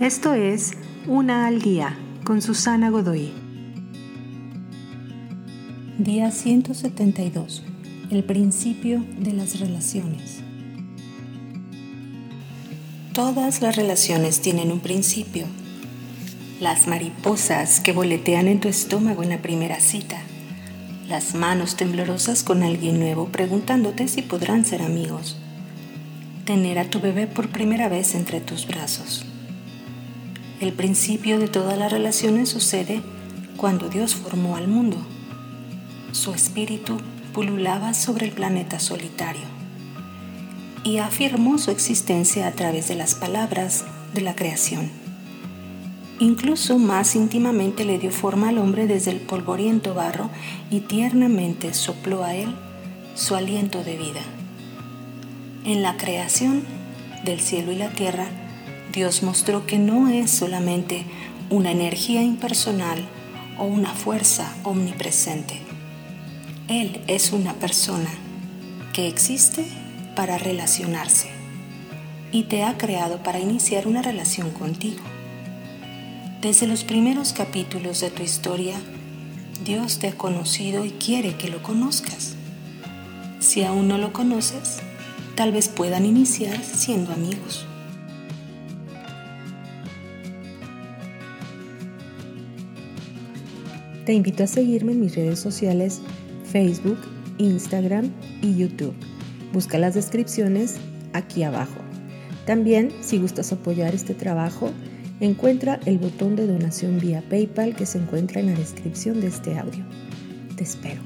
Esto es Una al Día con Susana Godoy. Día 172. El principio de las relaciones. Todas las relaciones tienen un principio. Las mariposas que boletean en tu estómago en la primera cita. Las manos temblorosas con alguien nuevo preguntándote si podrán ser amigos. Tener a tu bebé por primera vez entre tus brazos el principio de todas las relaciones sucede cuando Dios formó al mundo. Su espíritu pululaba sobre el planeta solitario y afirmó su existencia a través de las palabras de la creación. Incluso más íntimamente le dio forma al hombre desde el polvoriento barro y tiernamente sopló a él su aliento de vida. En la creación del cielo y la tierra, Dios mostró que no es solamente una energía impersonal o una fuerza omnipresente. Él es una persona que existe para relacionarse y te ha creado para iniciar una relación contigo. Desde los primeros capítulos de tu historia, Dios te ha conocido y quiere que lo conozcas. Si aún no lo conoces, tal vez puedan iniciar siendo amigos. Te invito a seguirme en mis redes sociales Facebook, Instagram y YouTube. Busca las descripciones aquí abajo. También, si gustas apoyar este trabajo, encuentra el botón de donación vía PayPal que se encuentra en la descripción de este audio. Te espero.